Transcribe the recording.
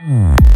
Hmm.